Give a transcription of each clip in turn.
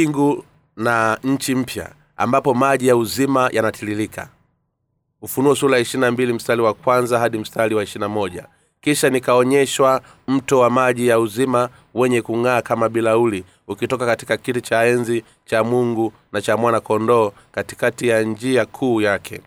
mbingu na nchi mpya ambapo maji ya uzima yanatiririka. Ufunuo sura ya ishirina mbili mstari wa kwanza hadi mstari wa ishirina moja. Kisha nikaonyeshwa mto wa maji ya uzima wenye kung'aa kama bilauli ukitoka katika kiti cha enzi cha mungu na cha mwana kondoo katikati ya njia kuu yake.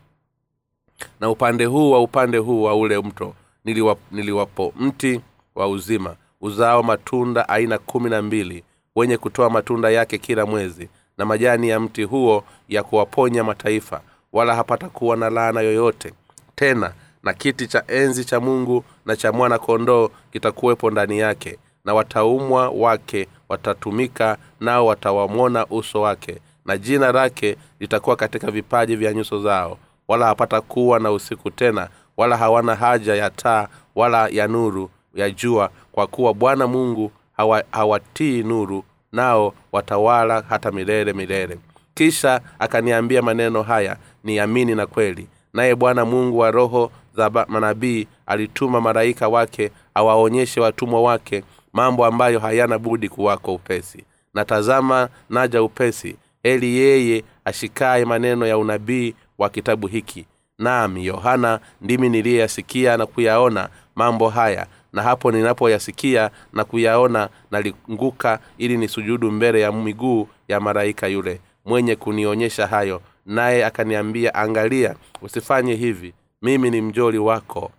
Na upande huu wa upande huu wa ule mto niliwapo, niliwapo mti wa uzima uzao matunda aina kumi na mbili wenye kutoa matunda yake kila mwezi na majani ya mti huo ya kuwaponya mataifa wala hapata kuwa na laana yoyote. Tena na kiti cha enzi cha mungu na cha mwana kondoo kitakuwepo ndani yake na wataumwa wake watatumika nao watawamwona uso wake na jina lake litakuwa katika vipaji vya nyuso zao. Wala hapata kuwa na usiku tena wala hawana haja ya taa wala ya nuru ya jua kwa kuwa bwana mungu hawa, hawatii nuru nao watawala hata milele milele. Kisha akaniambia maneno haya ni amini na kweli. Naye bwana mungu wa roho za manabii alituma malaika wake awaonyeshe watumwa wake mambo ambayo hayana budi kuwako upesi. Na tazama naja upesi eli yeye ashikaye maneno ya unabii wa kitabu hiki. Nami yohana ndimi niliyeyasikia na kuyaona mambo haya na hapo ninapoyasikia na kuyaona nalinguka ili nisujudu mbele ya miguu ya malaika yule mwenye kunionyesha hayo. Naye akaniambia angalia usifanye hivi. Mimi ni mjoli wako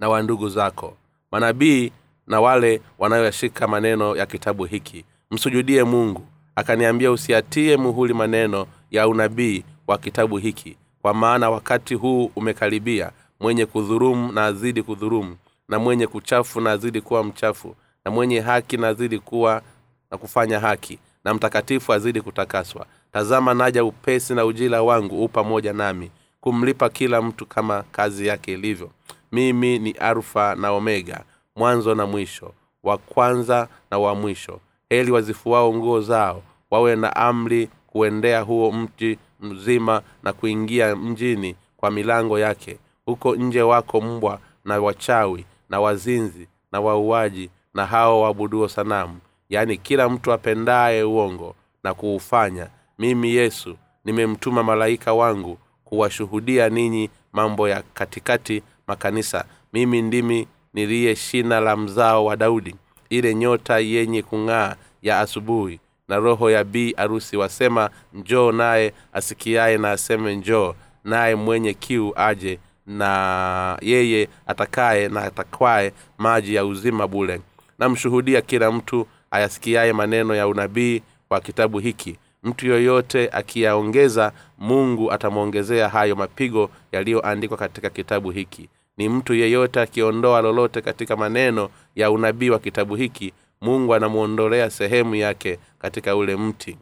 na wa ndugu zako manabii na wale wanayoyashika maneno ya kitabu hiki. Msujudie mungu. Akaniambia usiatie muhuli maneno ya unabii wa kitabu hiki kwa maana wakati huu umekaribia mwenye kudhurumu na azidi kudhurumu na mwenye kuchafu na azidi kuwa mchafu na mwenye haki na azidi kuwa na kufanya haki na mtakatifu azidi kutakaswa. Tazama naja upesi na ujila wangu u pamoja nami kumlipa kila mtu kama kazi yake ilivyo. Mimi ni alfa na omega mwanzo na mwisho wa kwanza na wa mwisho. Heli wazifuao nguo zao wawe na amri kuendea huo mji mzima na kuingia mjini kwa milango yake. Huko nje wako mbwa na wachawi na wazinzi na wauaji na hao waabuduo sanamu. Yaani kila mtu apendaye uongo na kuufanya mimi yesu nimemtuma malaika wangu kuwashuhudia ninyi mambo ya katikati makanisa. Mimi ndimi niliye shina la mzao wa daudi ile nyota yenye kung'aa ya asubuhi na roho ya bi arusi wasema njoo naye asikiaye na aseme njoo naye mwenye kiu aje na yeye atakaye na atakwaye maji ya uzima bule namshuhudia kila mtu ayasikiaye maneno ya unabii wa kitabu hiki. Mtu yoyote akiyaongeza mungu atamwongezea hayo mapigo yaliyoandikwa katika kitabu hiki. Ni mtu yeyote akiondoa lolote katika maneno ya unabii wa kitabu hiki mungu anamwondolea sehemu yake katika ule mti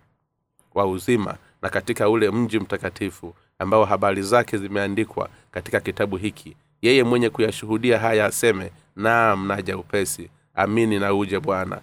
wa uzima na katika ule mji mtakatifu ambao habari zake zimeandikwa katika kitabu hiki. Yeye mwenye kuyashuhudia haya aseme naam naja upesi. Amini na uje bwana.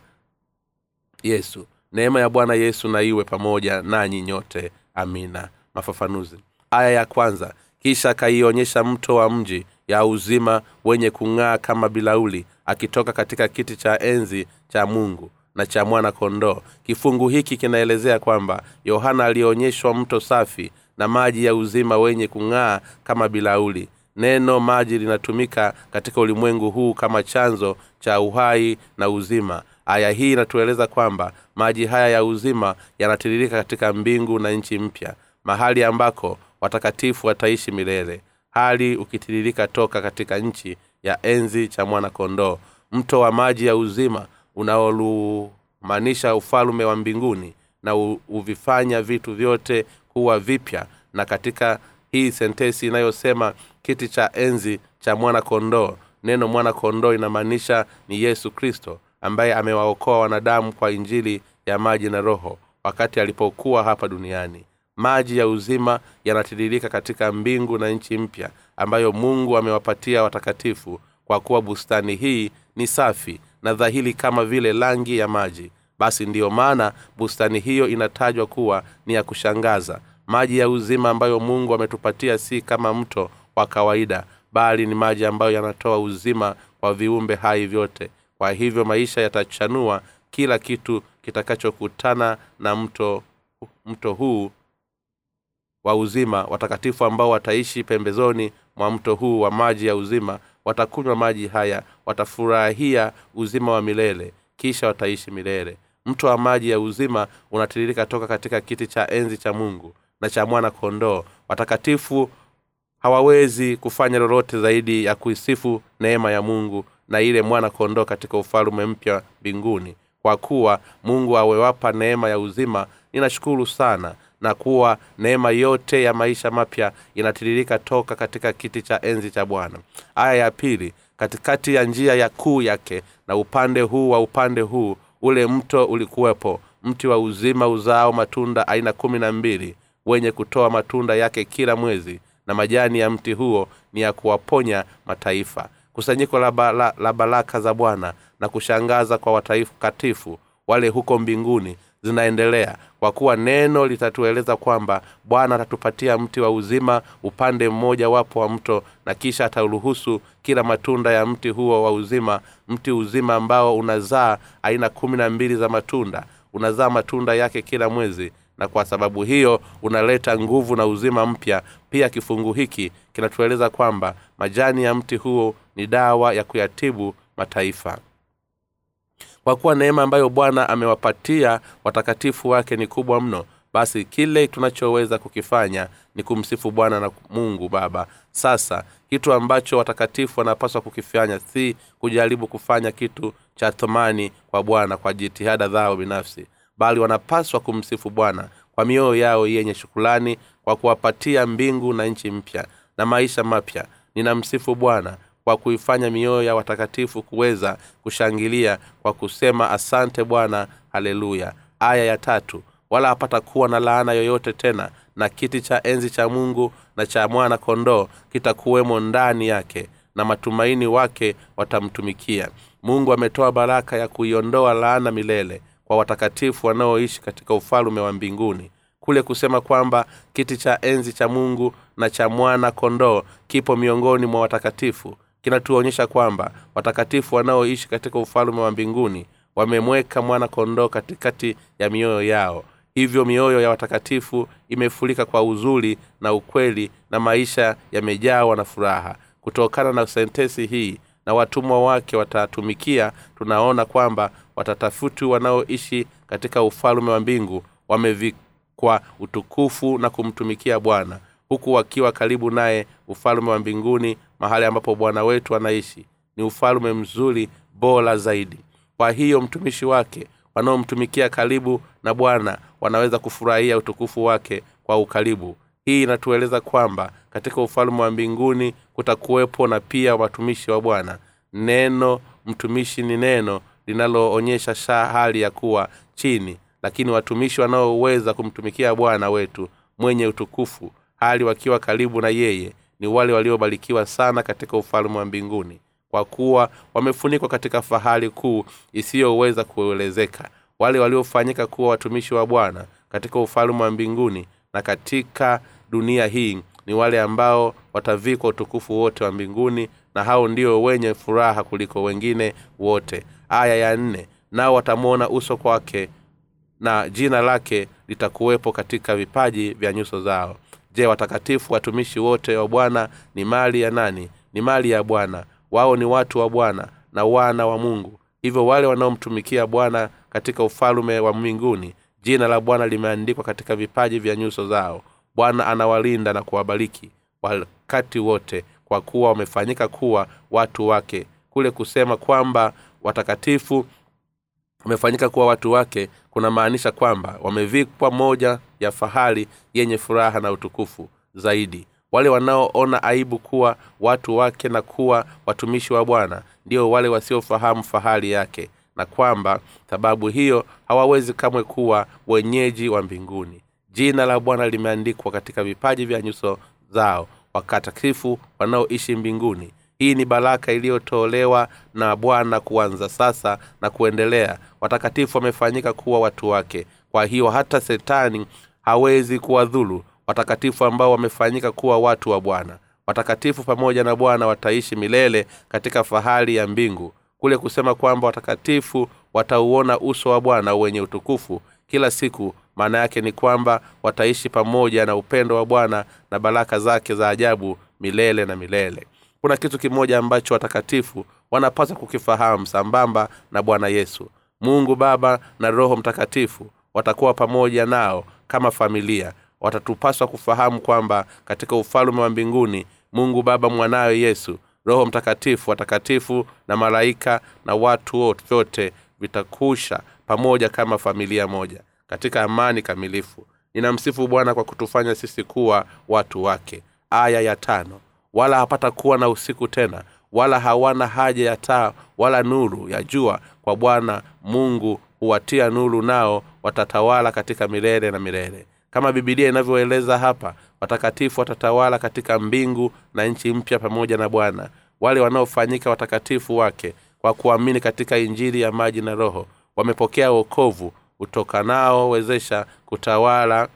Yesu. Neema ya bwana yesu na iwe pamoja nanyi nyote. Amina. Mafafanuzi. Aya ya kwanza. Kisha akaionyesha mto wa mji ya uzima wenye kung'aa kama bilauli akitoka katika kiti cha enzi cha mungu na cha mwana kondoo kifungu hiki kinaelezea kwamba yohana alionyeshwa mto safi na maji ya uzima wenye kung'aa kama bilauli. Neno maji linatumika katika ulimwengu huu kama chanzo cha uhai na uzima. Aya hii inatueleza kwamba maji haya ya uzima yanatiririka katika mbingu na nchi mpya mahali ambako watakatifu wataishi milele. Hali ukitiririka toka katika nchi ya enzi cha mwana kondoo mto wa maji ya uzima unaolumanisha ufalume wa mbinguni na huvifanya vitu vyote kuwa vipya na katika hii sentesi inayosema kiti cha enzi cha mwana kondoo neno mwana kondoo inamaanisha ni yesu kristo ambaye amewaokoa wanadamu kwa injili ya maji na roho wakati alipokuwa hapa duniani. Maji ya uzima yanatiririka katika mbingu na nchi mpya ambayo mungu amewapatia watakatifu kwa kuwa bustani hii ni safi na dhahiri kama vile rangi ya maji. Basi ndiyo maana bustani hiyo inatajwa kuwa ni ya kushangaza maji ya uzima ambayo mungu ametupatia si kama mto wa kawaida bali ni maji ambayo yanatoa uzima kwa viumbe hai vyote. Kwa hivyo maisha yatachanua kila kitu kitakachokutana na mto mto huu wa uzima. Watakatifu ambao wataishi pembezoni mwa mto huu wa maji ya uzima watakunywa maji haya watafurahia uzima wa milele kisha wataishi milele. Mto wa maji ya uzima unatiririka toka katika kiti cha enzi cha mungu na cha mwana kondoo watakatifu hawawezi kufanya lolote zaidi ya kuisifu neema ya mungu na ile mwana kondoo katika ufalume mpya mbinguni. Kwa kuwa mungu awewapa neema ya uzima ninashukuru sana na kuwa neema yote ya maisha mapya inatiririka toka katika kiti cha enzi cha bwana. Aya ya pili katikati ya njia ya kuu yake na upande huu wa upande huu ule mto ulikuwepo. Mti wa uzima uzao matunda aina kumi na mbili wenye kutoa matunda yake kila mwezi na majani ya mti huo ni ya kuwaponya mataifa. Kusanyiko la, ba, la, la baraka za bwana na kushangaza kwa watakatifu wale huko mbinguni zinaendelea kwa kuwa neno litatueleza kwamba bwana atatupatia mti wa uzima upande mmoja wapo wa mto na kisha ataruhusu kila matunda ya mti huo wa uzima mti uzima ambao unazaa aina kumi na mbili za matunda unazaa matunda yake kila mwezi na kwa sababu hiyo unaleta nguvu na uzima mpya. Pia kifungu hiki kinatueleza kwamba majani ya mti huo ni dawa ya kuyatibu mataifa. Kwa kuwa neema ambayo bwana amewapatia watakatifu wake ni kubwa mno basi kile tunachoweza kukifanya ni kumsifu bwana na mungu baba. Sasa kitu ambacho watakatifu wanapaswa kukifanya si kujaribu kufanya kitu cha thamani kwa bwana kwa jitihada zao binafsi bali wanapaswa kumsifu bwana kwa mioyo yao yenye shukulani kwa kuwapatia mbingu na nchi mpya na maisha mapya. Ninamsifu bwana kwa kuifanya mioyo ya watakatifu kuweza kushangilia kwa kusema asante bwana haleluya. Aya ya tatu wala hapata kuwa na laana yoyote tena na kiti cha enzi cha mungu na cha mwana kondoo kitakuwemo ndani yake na matumaini wake watamtumikia. Mungu ametoa baraka ya kuiondoa laana milele kwa watakatifu wanaoishi katika ufalume wa mbinguni. Kule kusema kwamba kiti cha enzi cha mungu na cha mwana kondoo kipo miongoni mwa watakatifu kinatuonyesha kwamba watakatifu wanaoishi katika ufalume wa mbinguni wamemweka mwana kondoo katikati ya mioyo yao. Hivyo mioyo ya watakatifu imefurika kwa uzuri na ukweli na maisha yamejawa na furaha. Kutokana na sentesi hii na watumwa wake watatumikia tunaona kwamba watatafuti wanaoishi katika ufalume wa mbingu wamevikwa utukufu na kumtumikia bwana huku wakiwa karibu naye ufalume wa mbinguni mahali ambapo bwana wetu anaishi. Ni ufalume mzuri bora zaidi. Kwa hiyo mtumishi wake wanaomtumikia karibu na bwana wanaweza kufurahia utukufu wake kwa ukaribu. Hii inatueleza kwamba katika ufalume wa mbinguni kutakuwepo na pia watumishi wa bwana. Neno mtumishi ni neno linaloonyesha hali ya kuwa chini lakini watumishi wanaoweza kumtumikia bwana wetu mwenye utukufu hali wakiwa karibu na yeye ni wale waliobarikiwa sana katika ufalme wa mbinguni kwa kuwa wamefunikwa katika fahari kuu isiyoweza kuelezeka. Wale waliofanyika kuwa watumishi wa bwana katika ufalme wa mbinguni na katika dunia hii ni wale ambao watavikwa utukufu wote wa mbinguni na hao ndio wenye furaha kuliko wengine wote. Aya ya nne nao watamwona uso kwake na jina lake litakuwepo katika vipaji vya nyuso zao. Je watakatifu watumishi wote wa bwana ni mali ya nani? Ni mali ya bwana. Wao ni watu wa bwana na wana wa mungu. Hivyo wale wanaomtumikia bwana katika ufalume wa mbinguni jina la bwana limeandikwa katika vipaji vya nyuso zao bwana anawalinda na kuwabariki wakati wote kwa kuwa wamefanyika kuwa watu wake. Kule kusema kwamba watakatifu wamefanyika kuwa watu wake kunamaanisha kwamba wamevikwa moja ya fahari yenye furaha na utukufu zaidi. Wale wanaoona aibu kuwa watu wake na kuwa watumishi wa bwana ndio wale wasiofahamu fahari yake na kwamba sababu hiyo hawawezi kamwe kuwa wenyeji wa mbinguni jina la bwana limeandikwa katika vipaji vya nyuso zao watakatifu wanaoishi mbinguni. Hii ni baraka iliyotolewa na bwana kuanza sasa na kuendelea. Watakatifu wamefanyika kuwa watu wake. Kwa hiyo hata setani hawezi kuwadhulu watakatifu ambao wamefanyika kuwa watu wa bwana. Watakatifu pamoja na bwana wataishi milele katika fahari ya mbingu. Kule kusema kwamba watakatifu watauona uso wa bwana wenye utukufu. Kila siku maana yake ni kwamba wataishi pamoja na upendo wa bwana na baraka zake za ajabu milele na milele. Kuna kitu kimoja ambacho watakatifu wanapaswa kukifahamu sambamba na bwana yesu. Mungu baba na roho mtakatifu watakuwa pamoja nao kama familia. Watatupaswa kufahamu kwamba katika ufalume wa mbinguni mungu baba mwanawe yesu roho mtakatifu watakatifu na malaika na watu wote vitakusha pamoja kama familia moja katika amani kamilifu. Ninamsifu bwana kwa kutufanya sisi kuwa watu wake. Aya ya tano. Wala hapata kuwa na usiku tena wala hawana haja ya taa wala nuru ya jua kwa bwana mungu huwatia nuru nao watatawala katika milele na milele. Kama bibilia inavyoeleza hapa watakatifu watatawala katika mbingu na nchi mpya pamoja na bwana. Wale wanaofanyika watakatifu wake kwa kuamini katika injili ya maji na roho wamepokea wokovu utokanao wezesha kutawala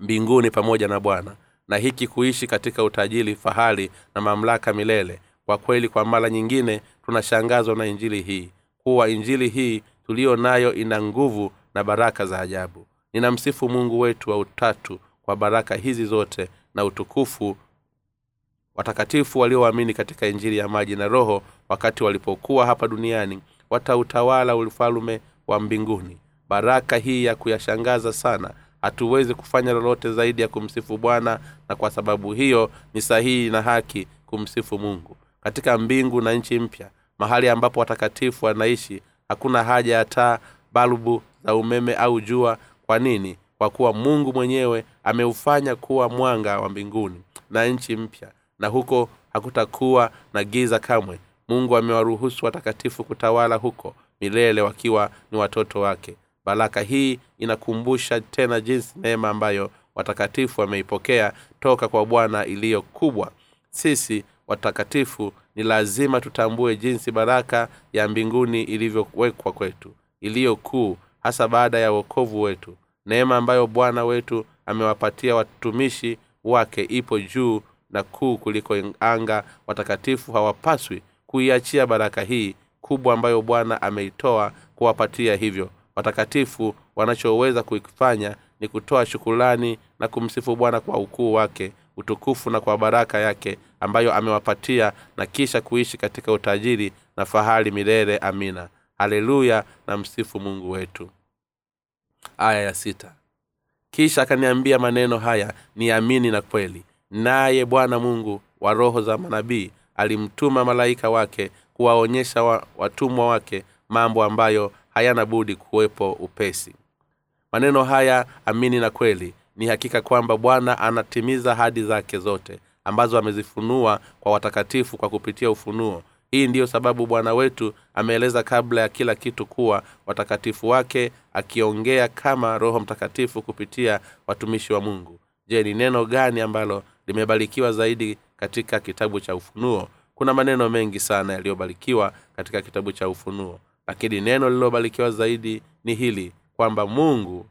mbinguni pamoja na bwana na hiki kuishi katika utajiri fahari na mamlaka milele. Kwa kweli kwa mara nyingine tunashangazwa na injili hii kuwa injili hii tuliyo nayo ina nguvu na baraka za ajabu. Ninamsifu mungu wetu wa utatu kwa baraka hizi zote na utukufu watakatifu walioamini katika injili ya maji na roho wakati walipokuwa hapa duniani. Watautawala ufalume wa mbinguni. Baraka hii ya kuyashangaza sana. Hatuwezi kufanya lolote zaidi ya kumsifu bwana na kwa sababu hiyo ni sahihi na haki kumsifu mungu. Katika mbingu na nchi mpya mahali ambapo watakatifu wanaishi hakuna haja ya taa balbu za umeme au jua. Kwa nini? Kwa kuwa mungu mwenyewe ameufanya kuwa mwanga wa mbinguni na nchi mpya na huko hakutakuwa na giza kamwe. Mungu amewaruhusu watakatifu kutawala huko milele wakiwa ni watoto wake. Baraka hii inakumbusha tena jinsi neema ambayo watakatifu wameipokea toka kwa bwana iliyo kubwa. Sisi watakatifu ni lazima tutambue jinsi baraka ya mbinguni ilivyowekwa kwetu iliyo kuu hasa baada ya uokovu wetu. Neema ambayo bwana wetu amewapatia watumishi wake ipo juu na kuu kuliko anga. Watakatifu hawapaswi kuiachia baraka hii kubwa ambayo bwana ameitoa kuwapatia hivyo. Watakatifu wanachoweza kuifanya ni kutoa shukulani na kumsifu bwana kwa ukuu wake utukufu na kwa baraka yake ambayo amewapatia na kisha kuishi katika utajiri na fahari milele. Amina. Haleluya na msifu mungu wetu. Aya ya sita. Kisha akaniambia maneno haya ni amini na kweli. Naye bwana mungu wa roho za manabii alimtuma malaika wake kuwaonyesha wa, watumwa wake mambo ambayo hayana budi kuwepo upesi. Maneno haya amini na kweli ni hakika kwamba bwana anatimiza hadi zake zote ambazo amezifunua kwa watakatifu kwa kupitia ufunuo. Hii ndiyo sababu bwana wetu ameeleza kabla ya kila kitu kuwa watakatifu wake akiongea kama roho mtakatifu kupitia watumishi wa mungu. Je ni neno gani ambalo limebarikiwa zaidi katika kitabu cha ufunuo kuna maneno mengi sana yaliyobarikiwa katika kitabu cha ufunuo. Lakini neno lililobarikiwa zaidi ni hili kwamba mungu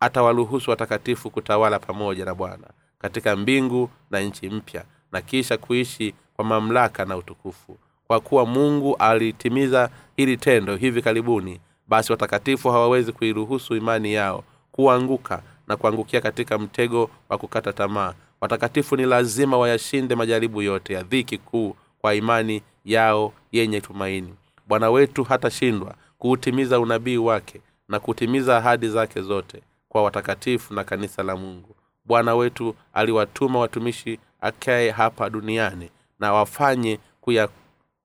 atawaruhusu watakatifu kutawala pamoja na bwana katika mbingu na nchi mpya na kisha kuishi kwa mamlaka na utukufu. Kwa kuwa mungu alitimiza hili tendo hivi karibuni basi watakatifu hawawezi kuiruhusu imani yao kuanguka na kuangukia katika mtego wa kukata tamaa watakatifu ni lazima wayashinde majaribu yote ya dhiki kuu kwa imani yao yenye tumaini. Bwana wetu hatashindwa kuutimiza unabii wake na kutimiza ahadi zake zote kwa watakatifu na kanisa la mungu. Bwana wetu aliwatuma watumishi akae hapa duniani na wafanye kuya,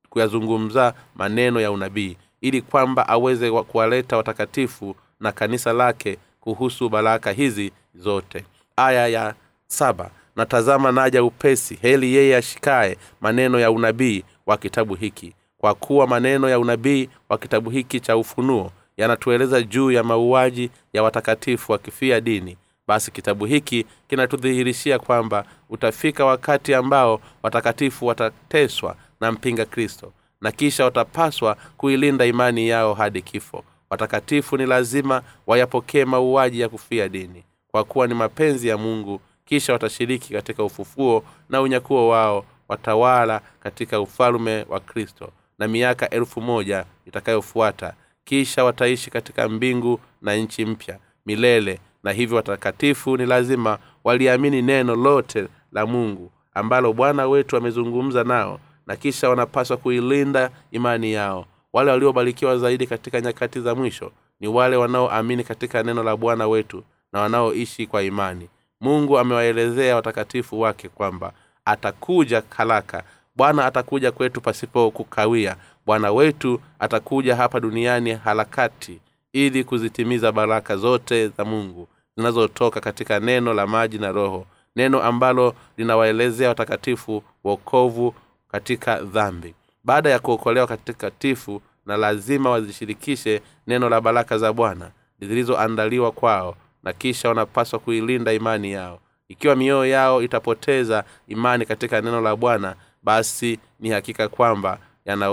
kuyazungumza maneno ya unabii ili kwamba aweze kuwaleta watakatifu na kanisa lake kuhusu baraka hizi zote. Aya ya saba natazama naja upesi heli yeye ashikaye maneno ya unabii wa kitabu hiki. Kwa kuwa maneno ya unabii wa kitabu hiki cha ufunuo yanatueleza juu ya mauaji ya watakatifu wakifia dini basi kitabu hiki kinatudhihirishia kwamba utafika wakati ambao watakatifu watateswa na mpinga kristo na kisha watapaswa kuilinda imani yao hadi kifo. Watakatifu ni lazima wayapokee mauaji ya kufia dini kwa kuwa ni mapenzi ya mungu kisha watashiriki katika ufufuo na unyakuo wao watawala katika ufalume wa kristo na miaka elfu moja itakayofuata kisha wataishi katika mbingu na nchi mpya milele na hivyo watakatifu ni lazima waliamini neno lote la mungu ambalo bwana wetu amezungumza nao na kisha wanapaswa kuilinda imani yao. Wale waliobarikiwa zaidi katika nyakati za mwisho ni wale wanaoamini katika neno la bwana wetu na wanaoishi kwa imani mungu amewaelezea watakatifu wake kwamba atakuja haraka bwana atakuja kwetu pasipo kukawia. Bwana wetu atakuja hapa duniani harakati ili kuzitimiza baraka zote za mungu zinazotoka katika neno la maji na roho. Neno ambalo linawaelezea watakatifu wokovu katika dhambi. Baada ya kuokolewa katikatifu na lazima wazishirikishe neno la baraka za bwana zilizoandaliwa kwao na kisha wanapaswa kuilinda imani yao. Ikiwa mioyo yao itapoteza imani katika neno la bwana basi ni hakika kwamba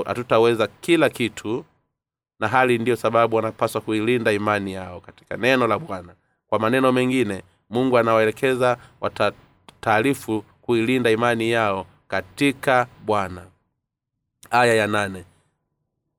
hatutaweza kila kitu na hali ndiyo sababu wanapaswa kuilinda imani yao katika neno la bwana. Kwa maneno mengine mungu anawaelekeza watataarifu kuilinda imani yao katika bwana. Aya ya nane.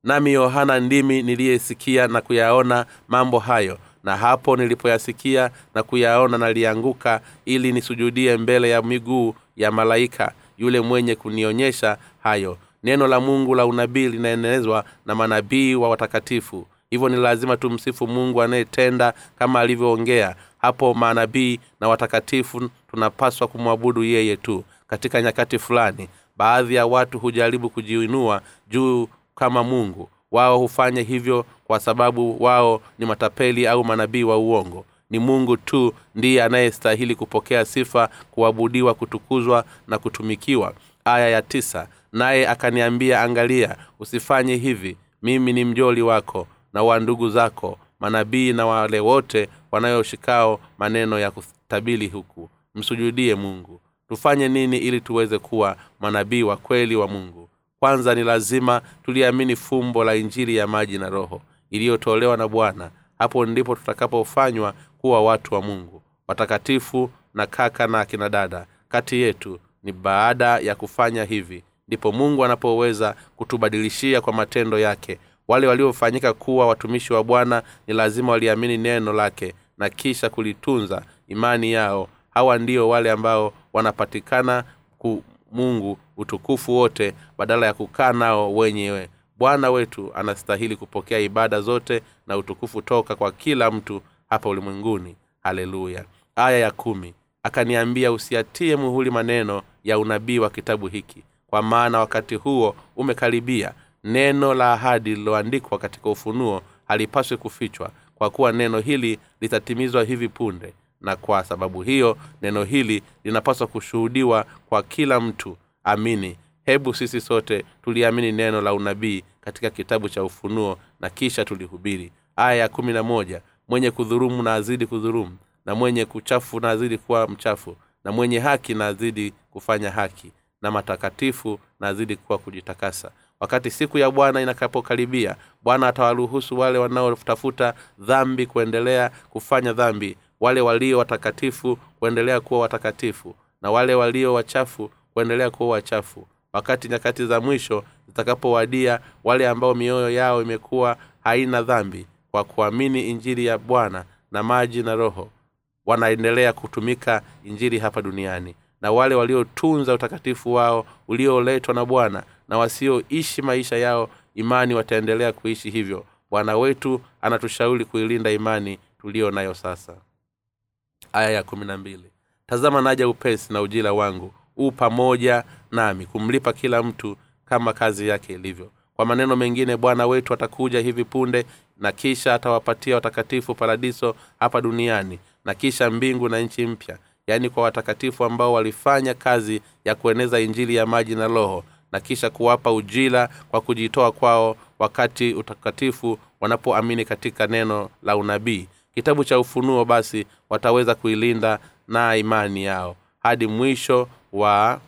Nami yohana ndimi niliyesikia na kuyaona mambo hayo na hapo nilipoyasikia na kuyaona nalianguka ili nisujudie mbele ya miguu ya malaika yule mwenye kunionyesha hayo. Neno la mungu la unabii linaenezwa na manabii wa watakatifu. Hivyo ni lazima tumsifu mungu anayetenda kama alivyoongea. Hapo manabii na watakatifu tunapaswa kumwabudu yeye tu. Katika nyakati fulani baadhi ya watu hujaribu kujiinua juu kama mungu wao hufanya hivyo kwa sababu wao ni matapeli au manabii wa uongo. Ni mungu tu ndiye anayestahili kupokea sifa kuabudiwa kutukuzwa na kutumikiwa. Aya ya tisa naye akaniambia angalia usifanye hivi. Mimi ni mjoli wako na wa ndugu zako manabii na wale wote wanayoshikao maneno ya kutabili huku. Msujudie mungu. Tufanye nini ili tuweze kuwa manabii wa kweli wa mungu kwanza ni lazima tuliamini fumbo la injili ya maji na roho iliyotolewa na bwana. Hapo ndipo tutakapofanywa kuwa watu wa mungu watakatifu na kaka na akina dada. Kati yetu ni baada ya kufanya hivi ndipo mungu anapoweza kutubadilishia kwa matendo yake. Wale waliofanyika kuwa watumishi wa bwana ni lazima waliamini neno lake na kisha kulitunza imani yao. Hawa ndio wale ambao wanapatikana ku mungu utukufu wote badala ya kukaa nao wenyewe. Bwana wetu anastahili kupokea ibada zote na utukufu toka kwa kila mtu hapa ulimwenguni. Haleluya. Aya ya kumi. Akaniambia usiatie muhuli maneno ya unabii wa kitabu hiki kwa maana wakati huo umekaribia. Neno la ahadi lililoandikwa katika ufunuo halipaswi kufichwa kwa kuwa neno hili litatimizwa hivi punde na kwa sababu hiyo neno hili linapaswa kushuhudiwa kwa kila mtu. Amini. Hebu sisi sote tuliamini neno la unabii katika kitabu cha ufunuo na kisha tulihubiri. Aya ya kumi na moja. Mwenye kudhurumu na azidi kudhurumu na mwenye kuchafu na azidi kuwa mchafu na mwenye haki na azidi kufanya haki na matakatifu na azidi kuwa kujitakasa. Wakati siku ya bwana inakapokaribia bwana atawaruhusu wale wanaotafuta dhambi kuendelea kufanya dhambi wale walio watakatifu kuendelea kuwa watakatifu na wale walio wachafu kuendelea kuwa wachafu. Wakati nyakati za mwisho zitakapowadia wale ambao mioyo yao imekuwa haina dhambi kwa kuamini injili ya bwana na maji na roho wanaendelea kutumika injili hapa duniani. Na wale waliotunza utakatifu wao ulioletwa na bwana na wasioishi maisha yao imani wataendelea kuishi hivyo. Bwana wetu anatushauri kuilinda imani tuliyo nayo sasa aya ya kumi na mbili. Tazama naja upesi na ujira wangu huu pamoja nami kumlipa kila mtu kama kazi yake ilivyo. Kwa maneno mengine bwana wetu atakuja hivi punde na kisha atawapatia watakatifu paradiso hapa duniani na kisha mbingu na nchi mpya. Yaani kwa watakatifu ambao walifanya kazi ya kueneza injili ya maji na roho na kisha kuwapa ujira kwa kujitoa kwao wakati utakatifu wanapoamini katika neno la unabii kitabu cha ufunuo basi wataweza kuilinda na imani yao. Hadi mwisho wa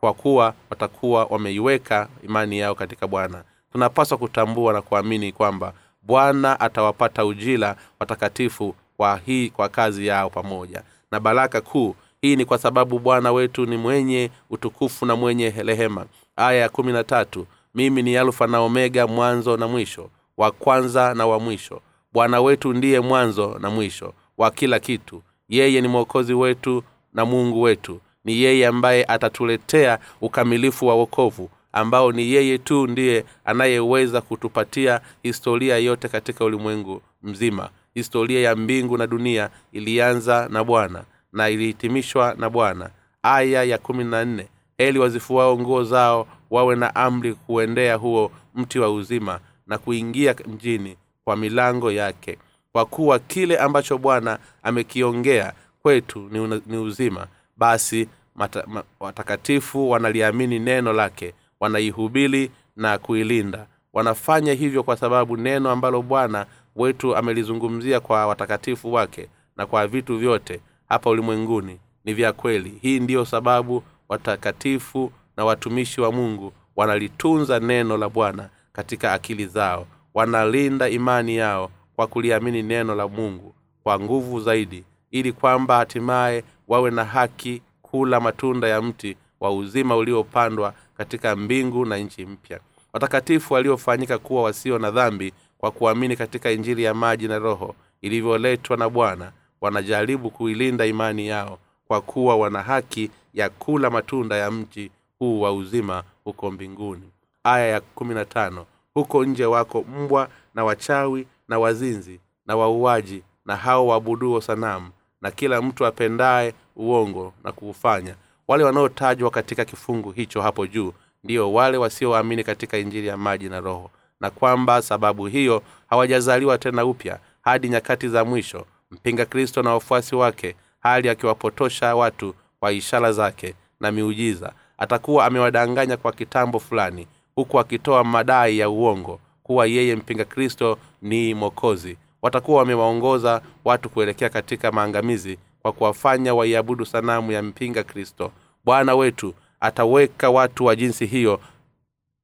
kwa kuwa watakuwa wameiweka imani yao katika bwana. Tunapaswa kutambua na kuamini kwamba bwana atawapata ujira watakatifu kwa hii kwa kazi yao pamoja. Na baraka kuu hii ni kwa sababu bwana wetu ni mwenye utukufu na mwenye rehema. Aya ya kumi na tatu mimi ni alfa na omega mwanzo na mwisho wa kwanza na wa mwisho. Bwana wetu ndiye mwanzo na mwisho wa kila kitu. Yeye ni mwokozi wetu na mungu wetu. Ni yeye ambaye atatuletea ukamilifu wa wokovu ambao ni yeye tu ndiye anayeweza kutupatia historia yote katika ulimwengu mzima. Historia ya mbingu na dunia ilianza na bwana na ilihitimishwa na bwana. Aya ya kumi na nne. Heli wazifuao nguo zao wawe na amri kuendea huo mti wa uzima na kuingia mjini kwa milango yake. Kwa kuwa kile ambacho bwana amekiongea kwetu ni, ni uzima basi mata, ma, watakatifu wanaliamini neno lake wanaihubili na kuilinda. Wanafanya hivyo kwa sababu neno ambalo bwana wetu amelizungumzia kwa watakatifu wake na kwa vitu vyote hapa ulimwenguni ni vya kweli. Hii ndiyo sababu watakatifu na watumishi wa mungu wanalitunza neno la bwana katika akili zao. Wanalinda imani yao kwa kuliamini neno la mungu kwa nguvu zaidi ili kwamba hatimaye wawe na haki kula matunda ya mti wa uzima uliopandwa katika mbingu na nchi mpya. Watakatifu waliofanyika kuwa wasio na dhambi kwa kuamini katika injili ya maji na roho ilivyoletwa na bwana wanajaribu kuilinda imani yao kwa kuwa wana haki ya kula matunda ya mti huu wa uzima huko mbinguni aya ya kumi na tano. Huko nje wako mbwa na wachawi na wazinzi na wauaji na hao waabuduo sanamu na kila mtu apendaye uongo na kuufanya. Wale wanaotajwa katika kifungu hicho hapo juu ndiyo wale wasioamini katika injili ya maji na roho na kwamba sababu hiyo hawajazaliwa tena upya hadi nyakati za mwisho mpinga kristo na wafuasi wake hali akiwapotosha watu kwa ishara zake na miujiza. Atakuwa amewadanganya kwa kitambo fulani huku akitoa madai ya uongo kuwa yeye mpinga kristo ni mwokozi. Watakuwa wamewaongoza watu kuelekea katika maangamizi kwa kuwafanya waiabudu sanamu ya mpinga kristo. Bwana wetu ataweka watu wa jinsi hiyo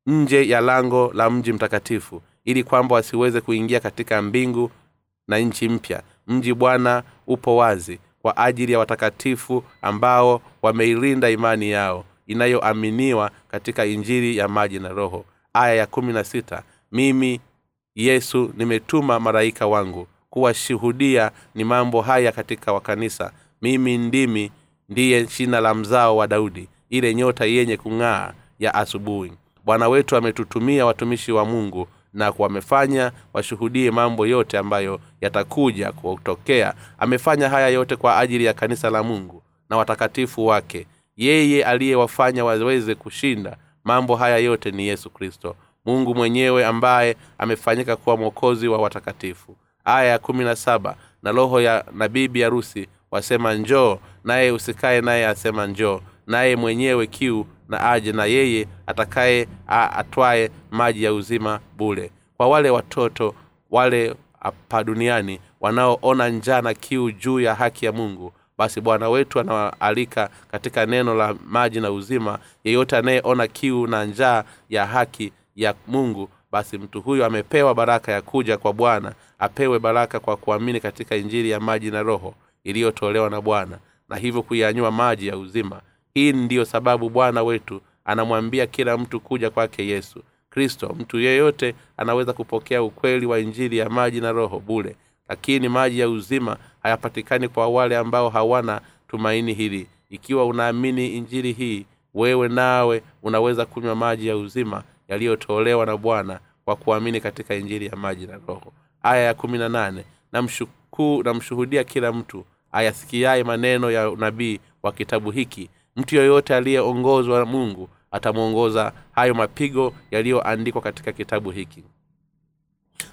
nje ya lango la mji mtakatifu ili kwamba wasiweze kuingia katika mbingu na nchi mpya. Mji bwana upo wazi kwa ajili ya watakatifu ambao wameilinda imani yao inayoaminiwa katika injili ya maji na roho. Aya ya kumi na sita mimi yesu nimetuma malaika wangu kuwashuhudia ni mambo haya katika wakanisa. Mimi ndimi ndiye shina la mzao wa daudi ile nyota yenye kung'aa ya asubuhi. Bwana wetu ametutumia watumishi wa mungu na wamefanya washuhudie mambo yote ambayo yatakuja kutokea. Amefanya haya yote kwa ajili ya kanisa la mungu na watakatifu wake yeye aliyewafanya waweze kushinda. Mambo haya yote ni yesu kristo mungu mwenyewe ambaye amefanyika kuwa mwokozi wa watakatifu. Aya ya kumi na saba na roho ya na bibi harusi wasema njoo naye usikaye naye asema njoo naye mwenyewe kiu na aje na yeye atakaye atwaye maji ya uzima bule kwa wale watoto wale hapa duniani wanaoona njaa na kiu juu ya haki ya mungu basi bwana wetu anawaalika katika neno la maji na uzima. Yeyote anayeona kiu na njaa ya haki ya mungu basi mtu huyo amepewa baraka ya kuja kwa bwana. Apewe baraka kwa kuamini katika injili ya maji na roho iliyotolewa na bwana na hivyo kuyanywa maji ya uzima. Hii ndiyo sababu bwana wetu anamwambia kila mtu kuja kwake yesu kristo. Mtu yeyote anaweza kupokea ukweli wa injili ya maji na roho bule lakini maji ya uzima hayapatikani kwa wale ambao hawana tumaini hili. Ikiwa unaamini injili hii wewe nawe unaweza kunywa maji ya uzima yaliyotolewa na bwana kwa kuamini katika injili ya maji na roho. Aya ya kumi na nane namshuhudia kila mtu ayasikiaye maneno ya unabii wa kitabu hiki. Mtu yoyote aliyeongozwa mungu atamwongoza hayo mapigo yaliyoandikwa katika kitabu hiki.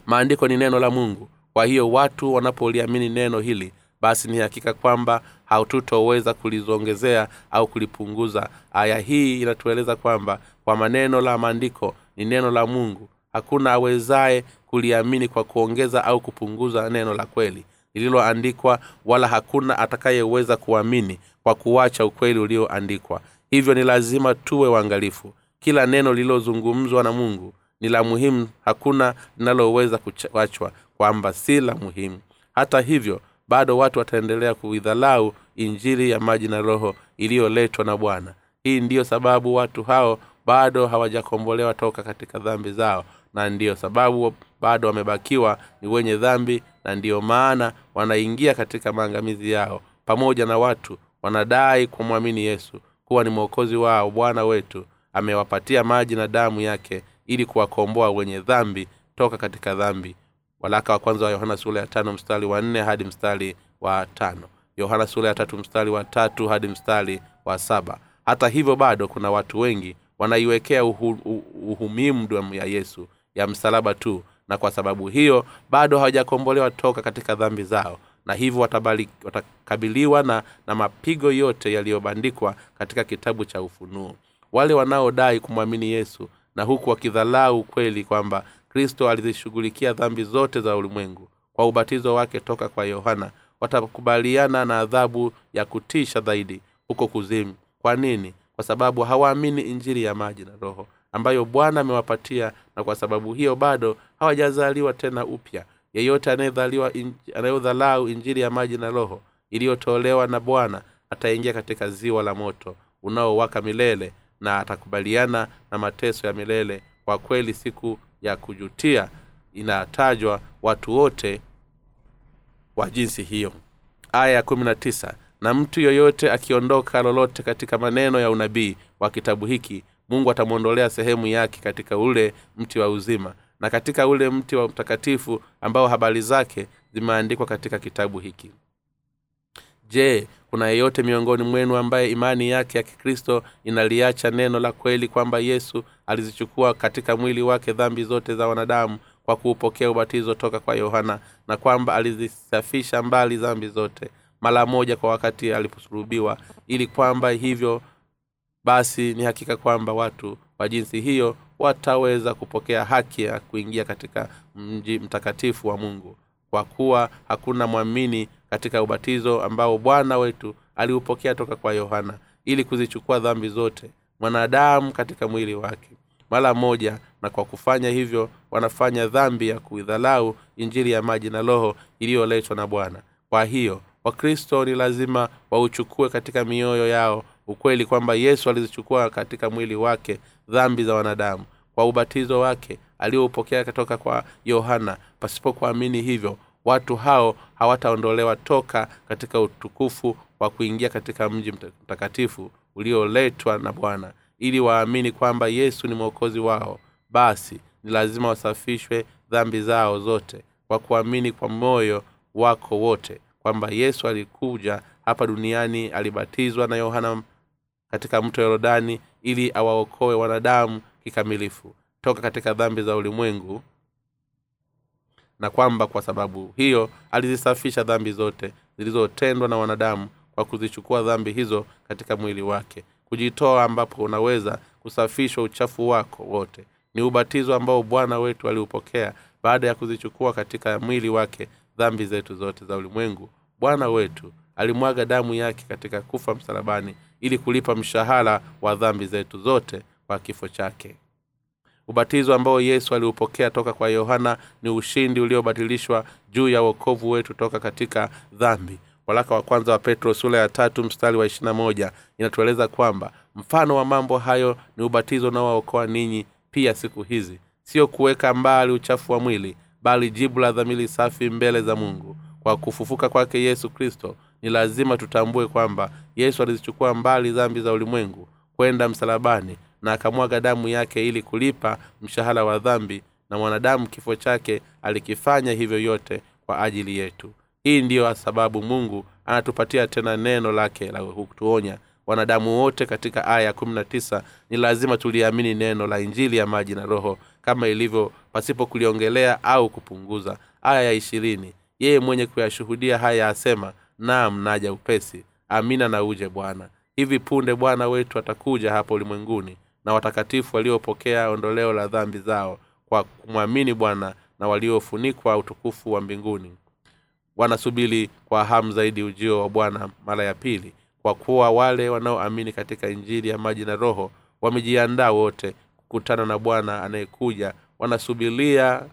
Maandiko ni neno la mungu kwa hiyo watu wanapoliamini neno hili basi ni hakika kwamba hatutoweza kulizongezea au kulipunguza. Aya hii inatueleza kwamba kwa maneno la maandiko ni neno la mungu. Hakuna awezaye kuliamini kwa kuongeza au kupunguza neno la kweli lililoandikwa wala hakuna atakayeweza kuamini kwa kuwacha ukweli ulioandikwa. Hivyo ni lazima tuwe uangalifu kila neno lililozungumzwa na mungu ni la muhimu. Hakuna linaloweza kuachwa kwamba si la muhimu. Hata hivyo bado watu wataendelea kuidhalau injili ya maji na roho iliyoletwa na bwana. Hii ndiyo sababu watu hao bado hawajakombolewa toka katika dhambi zao na ndiyo sababu bado wamebakiwa ni wenye dhambi na ndiyo maana wanaingia katika maangamizi yao pamoja na watu wanadai kumwamini yesu kuwa ni mwokozi wao bwana wetu amewapatia maji na damu yake ili kuwakomboa wenye dhambi toka katika dhambi walaka wa kwanza wa yohana sura ya tano mstari wa nne hadi mstari wa tano. Yohana sura ya tatu mstari wa tatu hadi mstari wa saba. Hata hivyo bado kuna watu wengi wanaiwekea uhu, uhumimu damu ya yesu ya msalaba tu. Na kwa sababu hiyo bado hawajakombolewa toka katika dhambi zao. Na hivyo watakabiliwa na, na mapigo yote yaliyobandikwa katika kitabu cha ufunuo. Wale wanaodai kumwamini yesu na huku wakidhalau ukweli kwamba kristo alizishughulikia dhambi zote za ulimwengu. Kwa ubatizo wake toka kwa yohana watakubaliana na adhabu ya kutisha zaidi huko kuzimu. Kwa nini? Kwa sababu hawaamini injiri ya maji na roho ambayo bwana amewapatia na kwa sababu hiyo bado hawajazaliwa tena upya. Yeyote anayedhaliwa anayodhalau injiri ya maji na roho iliyotolewa na bwana ataingia katika ziwa la moto unaowaka milele na atakubaliana na mateso ya milele. Kwa kweli siku ya kujutia inatajwa watu wote wa jinsi hiyo. Aya ya kumi na tisa na mtu yoyote akiondoka lolote katika maneno ya unabii wa kitabu hiki mungu atamwondolea sehemu yake katika ule mti wa uzima na katika ule mti wa mtakatifu ambao habari zake zimeandikwa katika kitabu hiki. Je kuna yeyote miongoni mwenu ambaye imani yake ya kikristo inaliacha neno la kweli kwamba yesu alizichukua katika mwili wake dhambi zote za wanadamu kwa kuupokea ubatizo toka kwa yohana na kwamba alizisafisha mbali dhambi zote mara moja kwa wakati aliposulubiwa ili kwamba hivyo basi ni hakika kwamba watu wa jinsi hiyo wataweza kupokea haki ya kuingia katika mji mtakatifu wa mungu kwa kuwa hakuna mwamini katika ubatizo ambao bwana wetu aliupokea toka kwa yohana ili kuzichukua dhambi zote mwanadamu katika mwili wake. Mara moja na kwa kufanya hivyo wanafanya dhambi ya kuidhalau injili ya maji na roho iliyoletwa na bwana. Kwa hiyo wakristo ni lazima wauchukue katika mioyo yao ukweli kwamba yesu alizichukua katika mwili wake dhambi za wanadamu. Kwa ubatizo wake alioupokea kutoka kwa yohana. Pasipokuamini hivyo watu hao hawataondolewa toka katika utukufu wa kuingia katika mji mtakatifu ulioletwa na bwana. Ili waamini kwamba yesu ni mwokozi wao basi ni lazima wasafishwe dhambi zao zote kwa kuamini kwa moyo wako wote kwamba yesu alikuja hapa duniani alibatizwa na yohana katika mto yorodani ili awaokoe wanadamu kikamilifu toka katika dhambi za ulimwengu na kwamba kwa sababu hiyo alizisafisha dhambi zote zilizotendwa na wanadamu kwa kuzichukua dhambi hizo katika mwili wake. Kujitoa ambapo unaweza kusafishwa uchafu wako wote ni ubatizo ambao bwana wetu aliupokea baada ya kuzichukua katika mwili wake dhambi zetu zote za ulimwengu. Bwana wetu alimwaga damu yake katika kufa msalabani ili kulipa mshahara wa dhambi zetu zote kwa kifo chake ubatizo ambao yesu aliupokea toka kwa yohana ni ushindi uliobatilishwa juu ya uokovu wetu toka katika dhambi. Walaka wa kwanza wa petro sura ya tatu mstari wa ishirina moja inatueleza kwamba mfano wa mambo hayo ni ubatizo unaowaokoa ninyi pia siku hizi. Sio kuweka mbali uchafu wa mwili bali jibu la dhamiri safi mbele za mungu. Kwa kufufuka kwake yesu kristo ni lazima tutambue kwamba yesu alizichukua mbali dhambi za ulimwengu kwenda msalabani na akamwaga damu yake ili kulipa mshahara wa dhambi na mwanadamu kifo chake alikifanya hivyo yote kwa ajili yetu. Hii ndiyo sababu mungu anatupatia tena neno lake la kutuonya. Wanadamu wote katika aya ya kumi na tisa ni lazima tuliamini neno la injili ya maji na roho kama ilivyo pasipo kuliongelea au kupunguza. Aya ya ishirini yeye mwenye kuyashuhudia haya asema naam naja upesi. Amina na uje bwana. Hivi punde bwana wetu atakuja hapa ulimwenguni na watakatifu waliopokea ondoleo la dhambi zao kwa kumwamini bwana na waliofunikwa utukufu wa mbinguni. Wanasubiri kwa hamu zaidi ujio wa bwana mara ya pili kwa kuwa wale wanaoamini katika injili ya maji na roho wamejiandaa wote kukutana na bwana anayekuja. Wanasubiria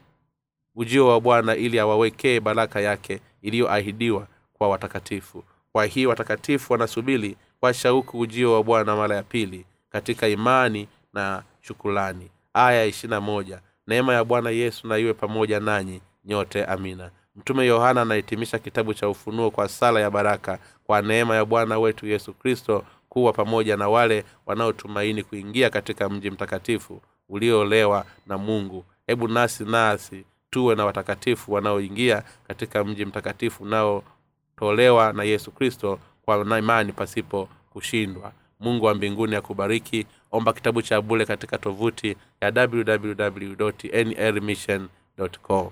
ujio wa bwana ili awawekee baraka yake iliyoahidiwa kwa watakatifu. Kwa hiyo watakatifu wanasubiri kwa shauku ujio wa bwana mara ya pili katika imani na shukulani aya ishirina neema ya bwana yesu na iwe pamoja nanyi nyote amina. Mtume yohana anahitimisha kitabu cha ufunuo kwa sala ya baraka kwa neema ya bwana wetu yesu kristo kuwa pamoja na wale wanaotumaini kuingia katika mji mtakatifu uliolewa na mungu. Hebu nasi nasi tuwe na watakatifu wanaoingia katika mji mtakatifu unaotolewa na yesu kristo kwa imani pasipo kushindwa mungu wa mbinguni akubariki. Omba kitabu cha bule katika tovuti ya www nrmission com